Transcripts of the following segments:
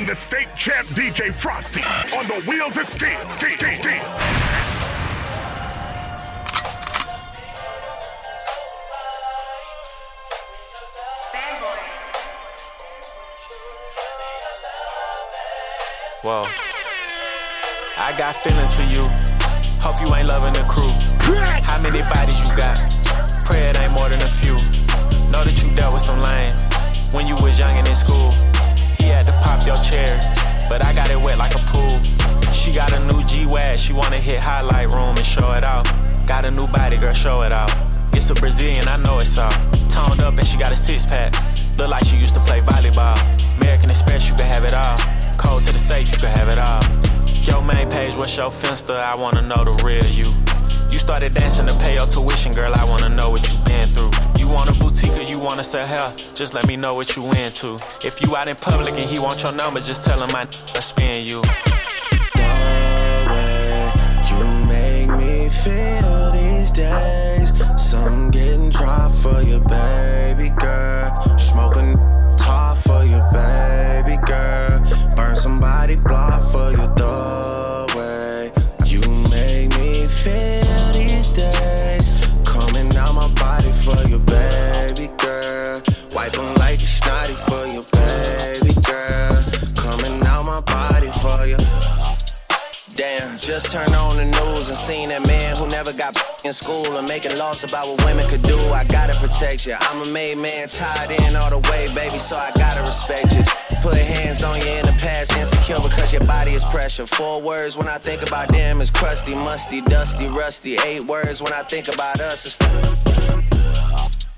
and the state champ DJ Frosty on the wheels of steel. steel, steel, steel. Whoa. I got feelings for you. Hope you ain't loving the crew. How many bodies you got? Pray it ain't more than a few. Know that you dealt with some lames when you was young and in school. He had to pop your chair, but I got it wet like a pool. She got a new G-Wag, she wanna hit highlight room and show it off. Got a new body, girl, show it off. It's a Brazilian, I know it's all. Toned up and she got a six pack. Look like she used to play volleyball. American Express, you can have it all. Code to the safe, you can have it all. Your main page, what's your finsta? I wanna know the real you. You started dancing to pay your tuition, girl. I wanna know what you been through. You want a boutique or you wanna sell hair? Just let me know what you into. If you out in public and he want your number, just tell him I spin you. The way you make me feel these days. Some getting dry for you, baby girl. Smoking top for you, baby girl. Burn somebody block for you, the Turned on the news and seen that man who never got in school and making laws about what women could do. I gotta protect you. I'm a made man, tied in all the way, baby, so I gotta respect you. Put hands on you in the past, insecure because your body is pressure. Four words when I think about them is crusty, musty, dusty, rusty. Eight words when I think about us is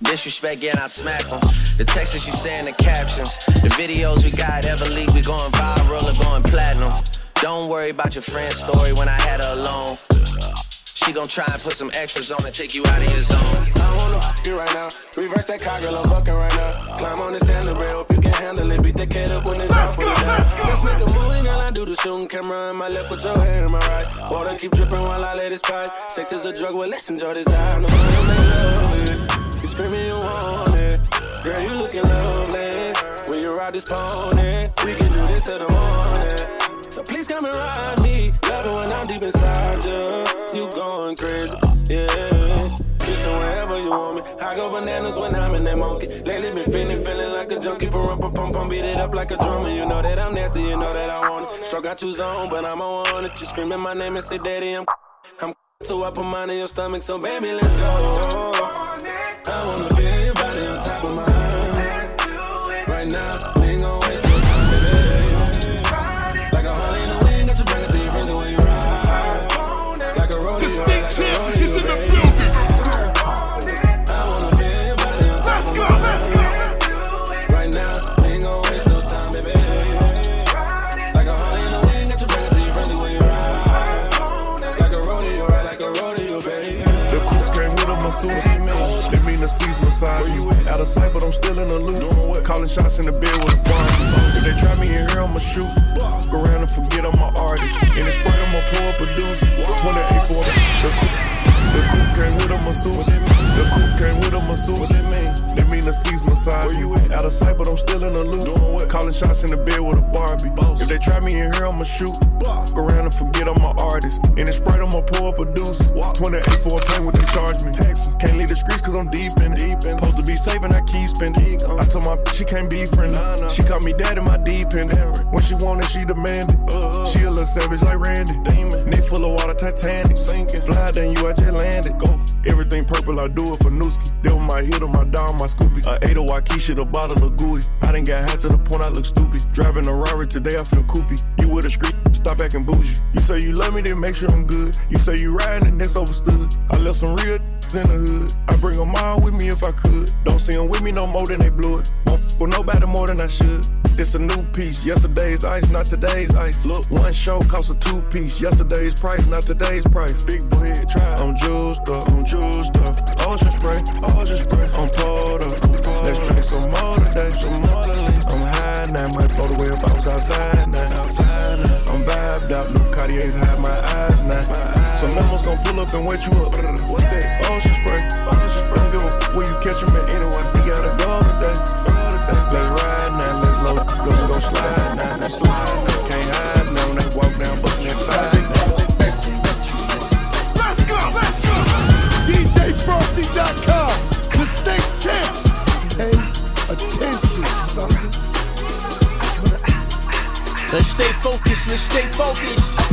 disrespect, yeah, and I smack them. The texts that you say in the captions, the videos we got ever leak, we going viral or going platinum. Don't worry about your friend's story when I had her alone. She gon' try and put some extras on and take you out of your zone. I wanna f you right now. Reverse that car, girl, I'm bucking right now. Climb on the standard rail, hope you can handle it. Beat the kid up when it's down, put it down. Let's make a movie, girl. I do the shooting camera in my left, put your hand in my right. Water keep dripping while I let it pipe. Sex is a drug, well, let's enjoy this high. No one make love. Keep screaming, you want it. Girl, you looking lovely. When you ride this pony, we can do this till the morning. So please come and ride me. Love it when I'm deep inside you. You going crazy, yeah. Kissing wherever you want me. I go bananas when I'm in that monkey. Lately been feeling, feeling like a junkie. Pump, pump, pump, beat it up like a drummer. You know that I'm nasty, you know that I want it. Stroke got you zone, but I'm on it. You screaming my name and say, Daddy, I'm. I'm so I put mine in your stomach, so baby, let's go. I wanna feel your body on top of mine. Came with a masseuse. That mean the seats massage you. Out of sight, but I'm still in the loop. Calling shots in the bed with a bar. If they try me in here, I'ma shoot. Go around and forget I'm an artist. In the spray, I'ma pour up a deuce. 28 for the the coupe. The coupe came with a masseuse. The coupe came with a masseuse. What that mean? That mean the seats massage you. Out of sight, but I'm still in the loop. Calling shots in the bed with a Barbie. If they try me in here, I'ma shoot. Go around and forget I'm an artist. In the spray, I'ma pull up a deuce. 28 for a plane, what they charge me. Can't leave the streets cause I'm deep in it. Supposed to be saving, I keep spending. I told my bitch she can't be friendly. She called me dad in my deep end. When she wanted, she demanded. She a little savage like Randy. Neck full of water, Titanic. Sinking. Fly than you, I just landed. Go. Everything purple, I do it for Nooski. They was my hit my dog, my Scoopy. I ate a 8 of Waikisha, a bottle of gooey. I didn't got high to the point I look stupid. Driving a Rari today, I feel coopy. You with a street, stop acting bougie. You say you love me, then make sure I'm good. You say you riding, and that's overstood. I left some real in the hood. I bring them all with me if I could. Don't see them with me no more than they blew it. Won't nobody more than I should. This a new piece. Yesterday's ice, not today's ice. Look, one show costs a two piece. Yesterday's price, not today's price. Big boy head try. I'm juiced up, I'm juiced up. Ocean spray, ocean spray. I'm pulled up. Let's drink some more today, gon' pull up and wet you up. That? Oh, ocean spray, oh, ocean spray. Give a where you catch him at anyway. We gotta go today, go today. Let's ride now, let's go, go slide now, let's slide now. Can't hide now, they walk down, bustin' that DJFrosty.com, the state champ. Pay attention, suckers. Let's stay focused, let's stay focused.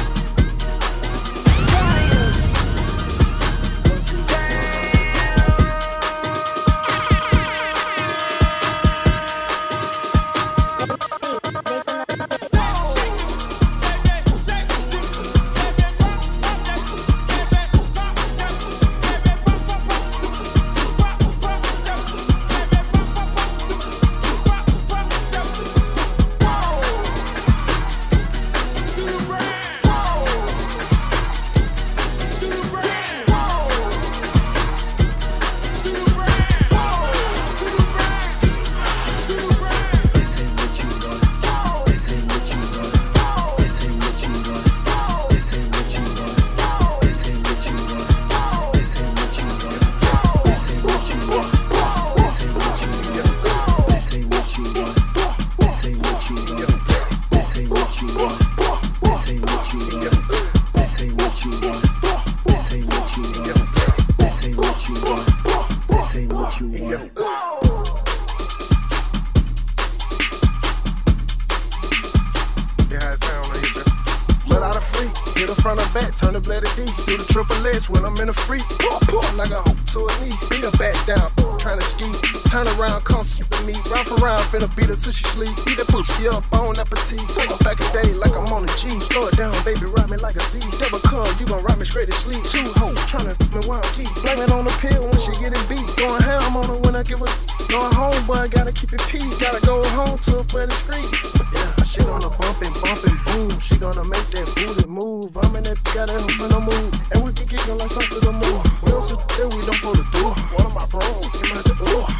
Take them back a day like I'm on a G. Slow it down, baby, ride me like a Z. Double cup, you gon' ride me straight to sleep. Two hoes, tryna f me while I'm geek. Blame it on the pill when she get it beat. Going ham on her when I give her. Going home, but I gotta keep it peed. Gotta go home to a better street. Yeah, she gonna bump and bump and boom. She gonna make that booty move. I'm in that gotta help in the move. And we can get it like something to move. We don't sit there, we don't pull the door. One of my bros, came out the.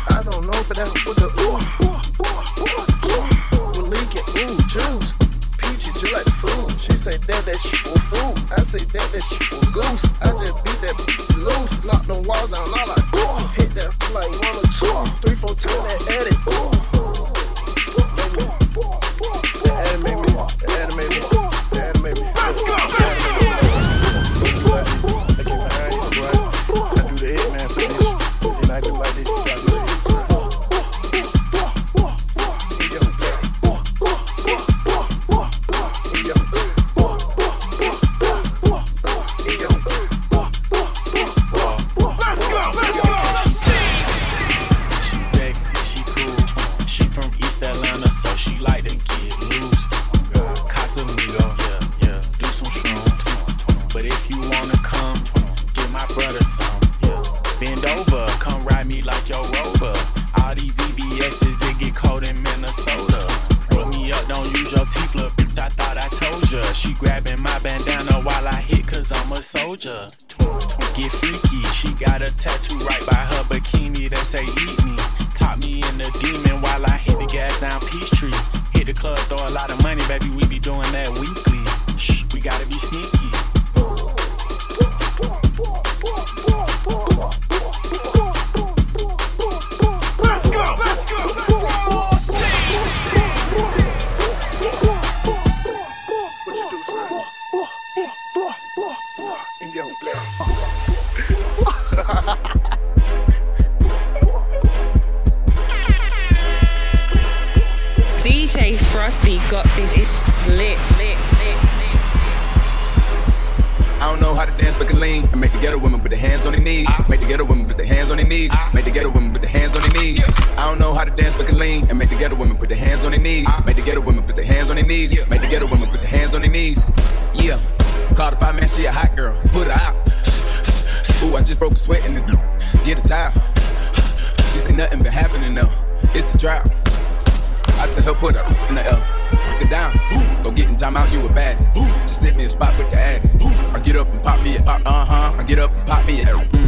I don't know, but that's what the ooh. ooh, ooh, ooh, ooh leaking, ooh, juice. Peachy, you like food. She say that, that shit will fool. I say that, that shit will goose. I just beat that loose. Knock the walls down, all like, boom. Hit that flight. But if you wanna come, get my brother some. Yeah. Bend over, come ride me like your rover. All these VBSs, they get cold in Minnesota. Roll me up, don't use your T-flip. I thought I told ya. She grabbing my bandana while I hit, cause I'm a soldier. Get freaky, she got a tattoo right by her bikini that say eat me. Top me in the demon while I hit the gas down Peachtree. Hit the club, throw a lot of money, baby, we be doing that week. sweating it. Get a towel. She said nothing been happening though. It's a drought. I tell her put her in the L. Get down. Boom. Go get in time out, you a bad. Just sent me a spot with the ad. I get up and pop me a pop. Uh huh. I get up and pop me a. Mm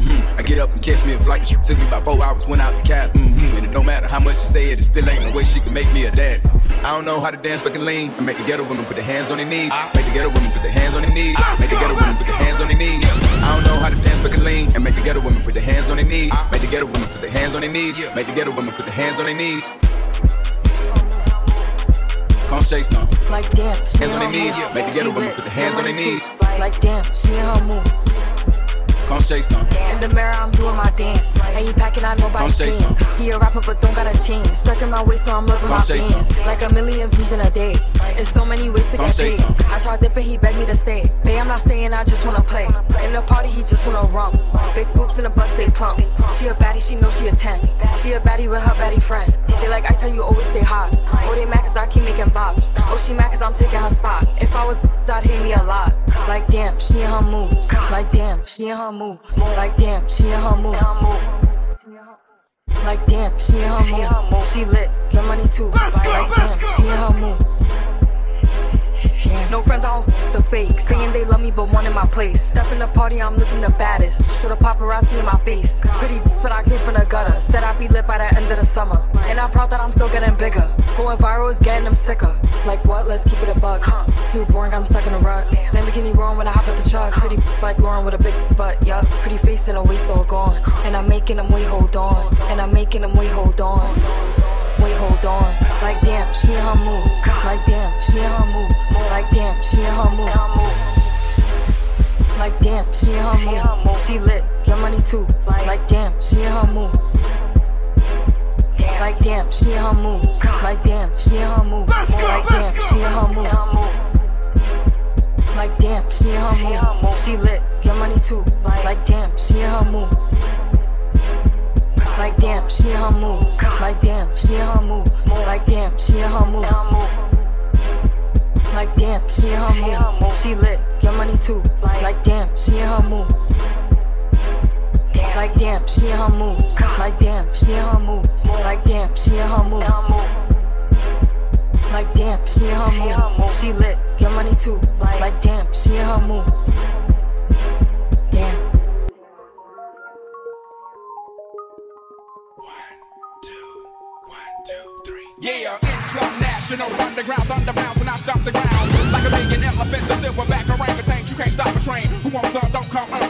get up and catch me a flight. Took me about four hours, went out the cab. Mm-hmm. And it don't matter how much she say it, it still ain't no way she can make me a dad. I don't know how to dance, but can lean. I make the ghetto women put their hands on their knees. I make the ghetto women put their hands on their knees. I make the ghetto women put their hands on their knees. I don't know how to dance, but can lean. And make the ghetto women put their hands on their knees. Make the ghetto women put their hands on their knees. Make the ghetto women put their hands on their knees. Come shake some. Like damn, she hands on her knees. Make the ghetto women put their hands on their knees. Like damn, see how move. Come shake some. In the mirror, I'm doing my dance. And you packing out nobody's Come say pants. He a rapper, but don't got a chain. Stuck in my waist, so I'm loving Come my say fans. Like a million views in a day. There's so many ways to Come get say paid. I tried dipping, he begged me to stay. Babe, I'm not staying, I just wanna play. In the party, he just wanna rump. Big boobs in the bus, they plump. She a baddie, she know she a 10. She a baddie with her baddie friend. They like, I tell you, always stay hot. Oh, they mad cause I keep making bops. Oh, she mad cause I'm taking her spot. If I was I'd hate me a lot. Like damn, she in her mood. Like damn, she in her mood. Like damn, she in her mood. Like damn, she in her mood. She lit, get money too. Like damn, she in her mood. No friends, I don't the fake. Saying they love me, but one in my place. Step in the party, I'm looking the baddest. So the paparazzi in my face. Pretty, but I came from the gutter. Said I'd be lit by the end of the summer. And I'm proud that I'm still getting bigger. Going viral is getting them sicker. Like what? Let's keep it a bug. Too boring, I'm stuck in a rut. Lamborghini roaring when I hop at the truck. Pretty like Lauren with a big butt, yup. Pretty face and a waist all gone. And I'm making them wait, hold on. And I'm making them wait, hold on. Wait, hold on. Like damn, she in her mood. Like damn, she in her mood. Like damn, she in her mood. Like damn, she in her mood. She lit, get money too. Like damn, she in her mood. Like damn, she in her mood. Like damn, she in her mood. Like damn, she in her mood. Like damn, she in her mood. She lit, get money too. Like damn, she in her mood. Like damn, she in her mood. Like damn, she in her mood. Like damn, she in her mood. Like damn, she in her mood. She lit, get money too. Like damn, she in her mood. Like damn, she in her mood. Like damn, she in her mood. Like damn, she in her mood. Like damn, she in her mood. She lit, get money too. Like damn, she in her mood. National Underground Underground when I stop the ground. Like a million elephants, a silverback orangutan You can't stop a train. Who wants some, don't come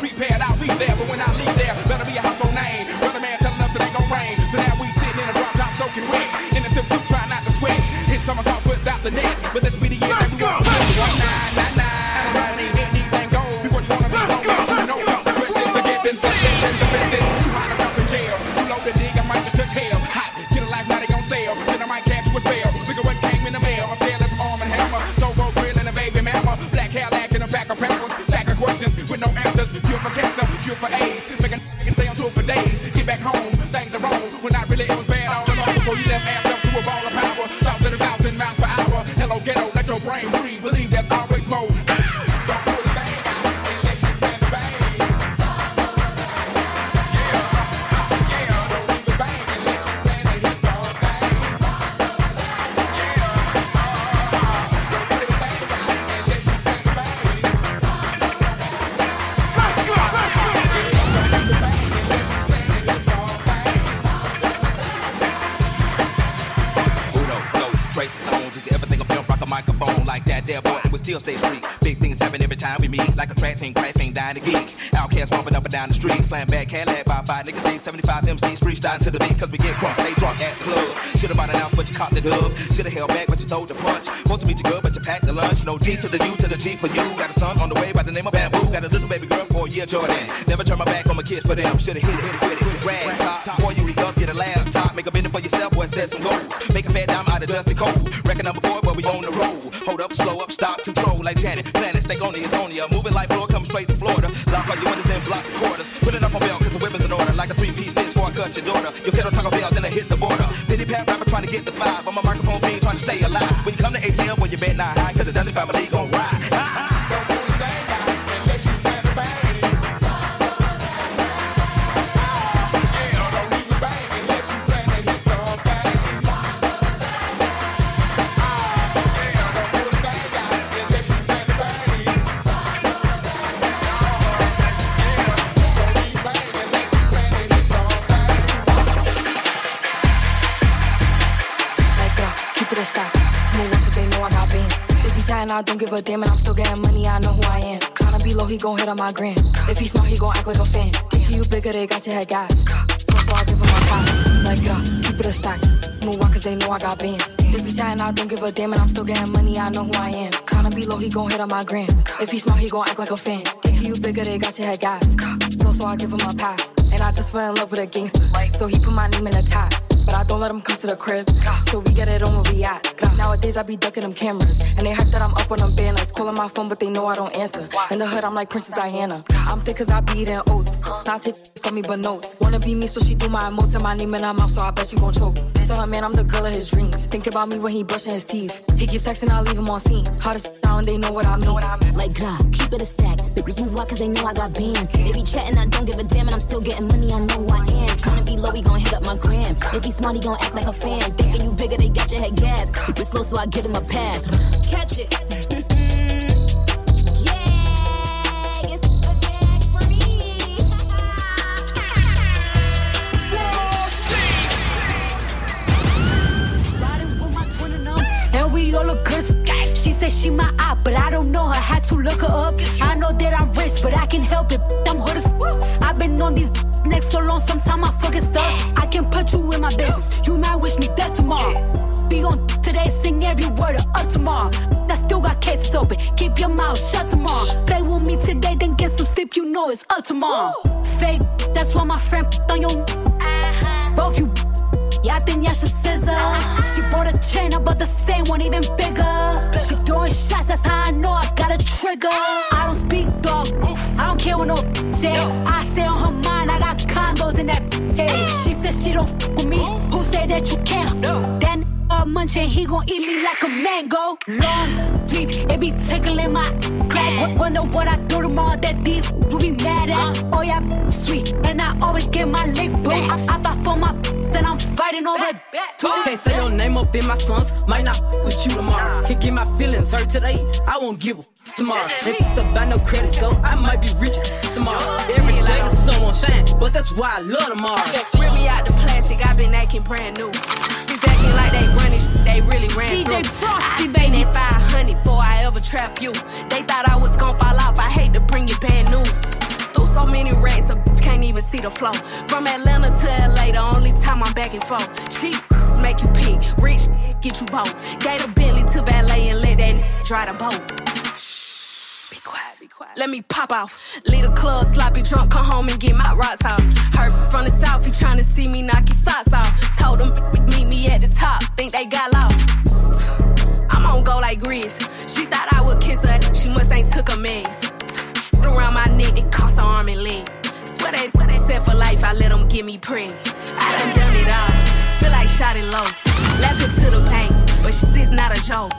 still stay street. Big things happen every time we meet. Like a track team, crash team, dying to geek. OutKast bumping up and down the street. Slam back, Cadillac by five niggas, day 75 MCs freestyling to the beat. Cause we get crunk, stay drunk at the club. Should've bought an ounce, but you caught the dub. Should've held back, but you throw the punch. Supposed to meet you good, but you packed the lunch. No D to the U to the G for you. Got a son on the way by the name of Bamboo. Got a little baby girl for a year, Jordan. Never turn my back on my kids for them. Should've hit it, hit it, hit it. Rag top. Before you re up, get a laptop. Make a minute for yourself, boy, set some goals. Make a fat dime out of dusty cold. Reckon number four, but we on the road. Hold up, slow up, stop, control like Janet. Planet, stay on the Azonia. Moving like floor, come straight to Florida. Lock all your windows and block the quarters. Put it up on belt, cause the weapon's in order. Like a three-piece bitch before I cut your daughter. Your kettle taco bell, then I hit the border. Pity pat rapper trying to get the five. I'm a microphone fiend trying to stay alive. When you come to ATL, well, you bet not high, cause the Dungeon Family gon' ride. Like, a stack. Move on cause they know I got bands. They be chatting, I don't give a damn, and I'm still getting money, I know who I am. Tryna be low, he gon' hit on my gram. If he smart, he gon' act like a fan. Think you bigger, they got your head gas. So, I give him my pass. Like, uh, keep it a stack. Move on, cause they know I got bands. They be chatting, I don't give a damn, and I'm still getting money, I know who I am. Tryna be low, he gon' hit on my gram. If he smart, he gon' act like a fan. Think you bigger, they got your head gas. So, so I give him a pass. And I just fell in love with a gangster. So he put my name in the tag. But I don't let them come to the crib. So we get it on where we at. Nowadays I be ducking them cameras. And they hype that I'm up on them banners. Calling my phone, but they know I don't answer. In the hood, I'm like Princess Diana. I'm thick cause I be eating oats. Not take from me, but notes. Wanna be me, so she do my emotes and my name in her mouth, so I bet she gon' choke. Tell her, man, I'm the girl of his dreams. Think about me when he brushing his teeth. He keep texting, I leave him on scene. Hottest down, they know what I mean. Like God, keep it a stack. Bitches move out cause they know I got bands. They be chatting, I don't give a damn, and I'm still getting money, I know I am. Tryna be low, he gon' hit up my gram. If he smart, he gon' act like a fan. Thinking you bigger, they got your head gas. Keep it slow, so I get him a pass. Catch it. Yeah, said she my eye, but I don't know her. Had to look her up. I know that I'm rich, but I can help it. I'm hood as I've been on these next so long, sometime I fucking stuck. I can put you in my business. You might wish me dead tomorrow. Be on today, sing every word of up tomorrow. I still got cases open. Keep your mouth shut tomorrow. Play with me today, then get some sleep. You know it's up tomorrow. Fake, that's why my friend on your. Both you I think yeah, she scissor. She bought a chain, I bought the same one, even bigger. She throwing shots, that's how I know I got a trigger. I don't speak dog, I don't care what no say. I say on her mind, I got condos in that head. She said she don't f with me. Who said that you can't? That uh, munching, he gon' eat me like a mango. Long leaf, it be tickling my crack. W- Wonder what I do tomorrow that these will be mad at. Oh yeah, sweet, and I always get my lick boo. I, I fight for my then I'm fighting over that. Can't say your name up in my songs, might not with you tomorrow. Can't get my feelings hurt today, I won't give a f- tomorrow. If it's about no credit though, I might be rich as f- tomorrow. Every day the sun won't shine, but that's why I love tomorrow. Rip me out the plastic, I've been acting brand new. Acting like they running sh- they really ran DJ through. Frosty, I baby. That 500 before I ever trap you. They thought I was gonna fall off, I hate to bring you bad news. Through so many racks, a bitch can't even see the flow. From Atlanta to LA, the only time I'm back and forth. Cheap make you pick, rich get you both. Gave a Bentley to valet and let that dry the boat. Quiet. Let me pop off. Leave the club, sloppy drunk, come home and get my rocks off. Hurt from the south, he tryna see me knock his socks off. Told him meet me at the top, think they got lost. I'm on go like Grizz. She thought I would kiss her, she must ain't took a mess. Around my neck, it cost an arm and leg. Swear they, they said for life, I let them give me preg. I done done it all, feel like shot it low. Left Laughing to the pain, but shit is not a joke.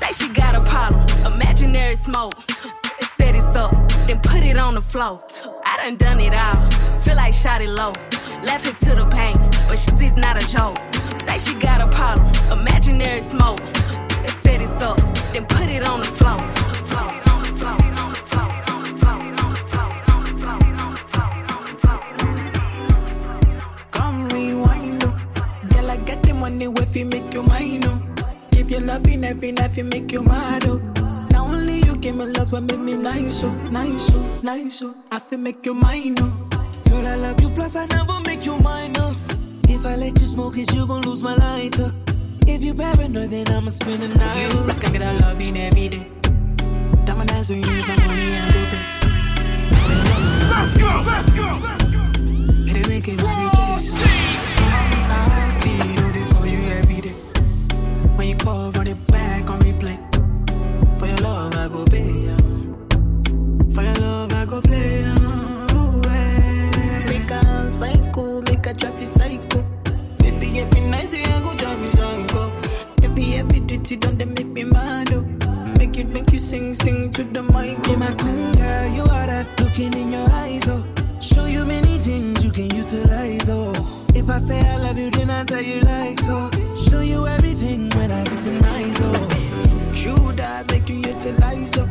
Say she got a problem, imaginary smoke. It up, then put it on the floor. I done done it all, feel like shot it low. Left it to the pain, but shit is not a joke. Say she got a problem, imaginary smoke. Set it up, then put it on the floor. Come rewind, oh. Girl, I got the money if you make you mine, oh. If you're loving every night, you make you mad, oh. Now only you give me love make me nice, oh, nice, oh, nice, oh. I feel make you mine, oh. Girl, I love you, plus I never make you minus. If I let you smoke it, you gon' lose my lighter. If you paranoid, then I'ma spend the night. You can get a loving every day. Diamond dancing, you the money I go pay. Let's go, let's go, let's go. It make it case. I feel it for you every day. When you call, run it back on replay. Every night go drive me psycho. Every every duty done, they make me mad. Oh. Make you make you sing, sing to the mic. Be my queen, girl, you are that looking in your eyes, oh. Show you many things you can utilize, oh. If I say I love you, then I tell you like so. Oh. Show you everything when I get to my oh. True that make you utilize oh. up.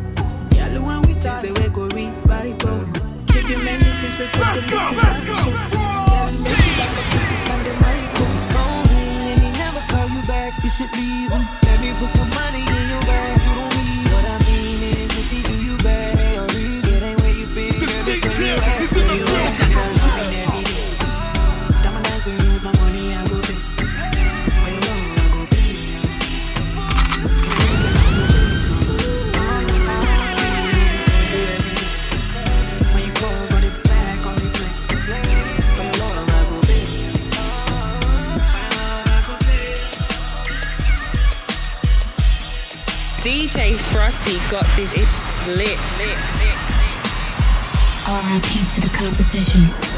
Yeah, when we taste the way go revive oh. Give you many things we could make you back so. Yeah, make you back up to the mic back, you should leave. Let me put some money in your bag, you don't need What I mean is, if do you bad, it ain't where you been. The in the got this ish lit, lit, lit. RIP to the competition.